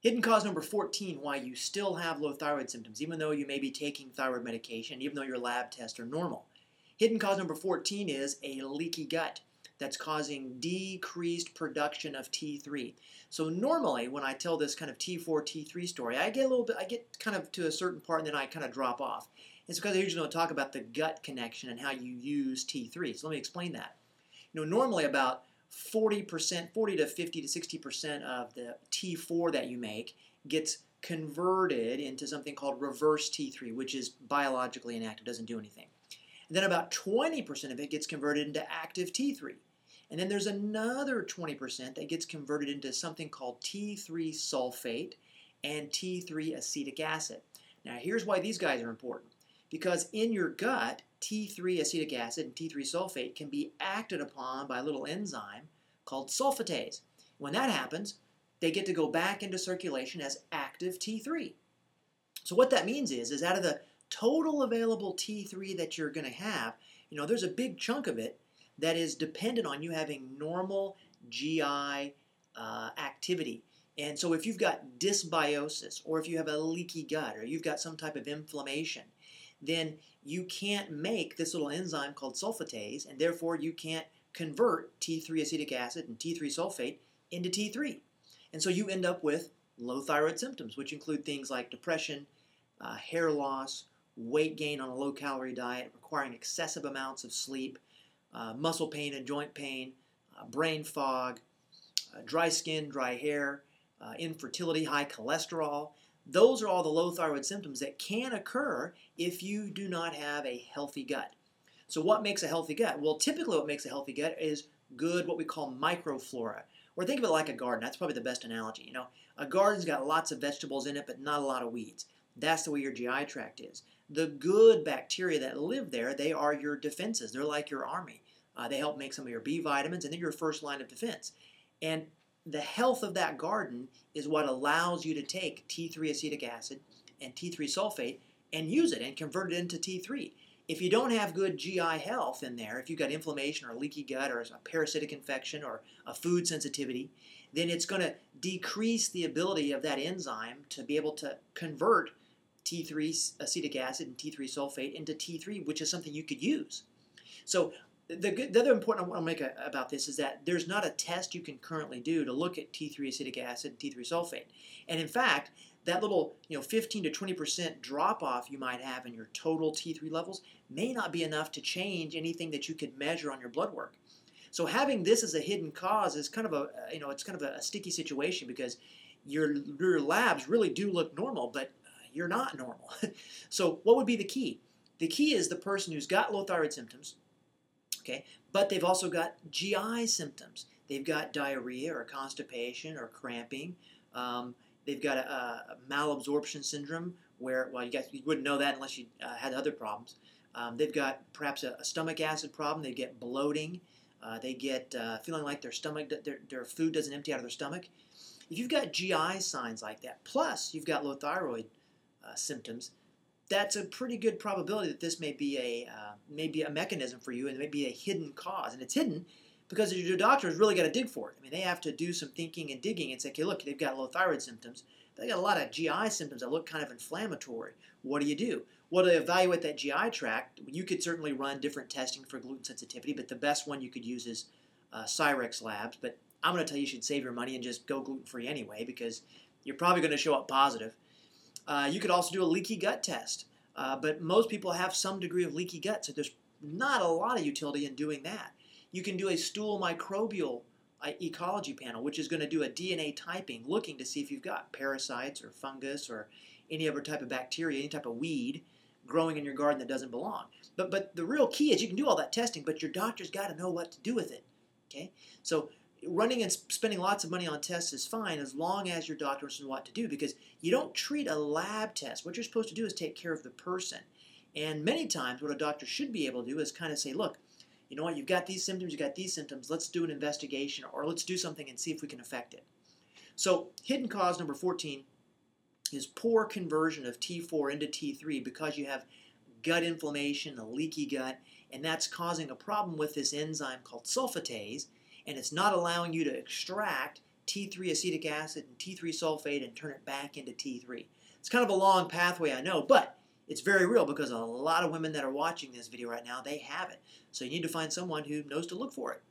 Hidden cause number 14 why you still have low thyroid symptoms, even though you may be taking thyroid medication, even though your lab tests are normal. Hidden cause number 14 is a leaky gut that's causing decreased production of T3. So normally when I tell this kind of T4, T3 story, I get a little bit, I get kind of to a certain part and then I kind of drop off. It's because I usually don't talk about the gut connection and how you use T3. So let me explain that. You know, normally about 40%, 40 to 50 to 60% of the T4 that you make gets converted into something called reverse T3, which is biologically inactive, doesn't do anything. And then about 20% of it gets converted into active T3. And then there's another 20% that gets converted into something called T3 sulfate and T3 acetic acid. Now, here's why these guys are important. Because in your gut, T3 acetic acid and T3 sulfate can be acted upon by a little enzyme called sulfatase. When that happens, they get to go back into circulation as active T3. So what that means is, is out of the total available T3 that you're going to have, you know, there's a big chunk of it that is dependent on you having normal GI uh, activity. And so if you've got dysbiosis, or if you have a leaky gut, or you've got some type of inflammation, then you can't make this little enzyme called sulfatase, and therefore you can't convert T3 acetic acid and T3 sulfate into T3. And so you end up with low thyroid symptoms, which include things like depression, uh, hair loss, weight gain on a low calorie diet, requiring excessive amounts of sleep, uh, muscle pain and joint pain, uh, brain fog, uh, dry skin, dry hair, uh, infertility, high cholesterol. Those are all the low thyroid symptoms that can occur if you do not have a healthy gut. So, what makes a healthy gut? Well, typically, what makes a healthy gut is good, what we call microflora. Or think of it like a garden. That's probably the best analogy. You know, a garden's got lots of vegetables in it, but not a lot of weeds. That's the way your GI tract is. The good bacteria that live there, they are your defenses. They're like your army. Uh, they help make some of your B vitamins, and they're your first line of defense. And the health of that garden is what allows you to take T3 acetic acid and T3 sulfate and use it and convert it into T3. If you don't have good GI health in there, if you've got inflammation or leaky gut or a parasitic infection or a food sensitivity, then it's going to decrease the ability of that enzyme to be able to convert T3 acetic acid and T3 sulfate into T3, which is something you could use. So the, the other important I want to make a, about this is that there's not a test you can currently do to look at T3 acetic acid, T3 sulfate. And in fact, that little you know 15 to 20 percent drop off you might have in your total T3 levels may not be enough to change anything that you could measure on your blood work. So having this as a hidden cause is kind of a you know it's kind of a, sticky situation because your your labs really do look normal, but uh, you're not normal. so what would be the key? The key is the person who's got low thyroid symptoms, okay, but they've also got GI symptoms. They've got diarrhea or constipation or cramping. Um, they've got a, a, malabsorption syndrome where, well, you guys you wouldn't know that unless you uh, had other problems. Um, they've got perhaps a, a, stomach acid problem. They get bloating. Uh, they get uh, feeling like their stomach, their, their food doesn't empty out of their stomach. If you've got GI signs like that, plus you've got low thyroid uh, symptoms, that's a pretty good probability that this may be a uh, maybe a mechanism for you and it may be a hidden cause. And it's hidden because your doctor has really got to dig for it. I mean, they have to do some thinking and digging and say, okay, look, they've got low thyroid symptoms. They got a lot of GI symptoms that look kind of inflammatory. What do you do? Well, to evaluate that GI tract, you could certainly run different testing for gluten sensitivity, but the best one you could use is uh, Cyrex Labs. But I'm going to tell you, you should save your money and just go gluten free anyway because you're probably going to show up positive. Uh, you could also do a leaky gut test, uh, but most people have some degree of leaky gut, so there's not a lot of utility in doing that. You can do a stool microbial uh, ecology panel, which is going to do a DNA typing looking to see if you've got parasites or fungus or any other type of bacteria, any type of weed growing in your garden that doesn't belong. But but the real key is you can do all that testing, but your doctor's got to know what to do with it. Okay? So running and spending lots of money on tests is fine as long as your doctor knows what to do because you don't treat a lab test. What you're supposed to do is take care of the person. And many times, what a doctor should be able to do is kind of say, look, you know what, you've got these symptoms, you've got these symptoms, let's do an investigation or let's do something and see if we can affect it. So, hidden cause number 14 is poor conversion of T4 into T3 because you have gut inflammation, a leaky gut, and that's causing a problem with this enzyme called sulfatase and it's not allowing you to extract T3 acetic acid and T3 sulfate and turn it back into T3. It's kind of a long pathway, I know, but it's very real because a lot of women that are watching this video right now, they have it. So you need to find someone who knows to look for it.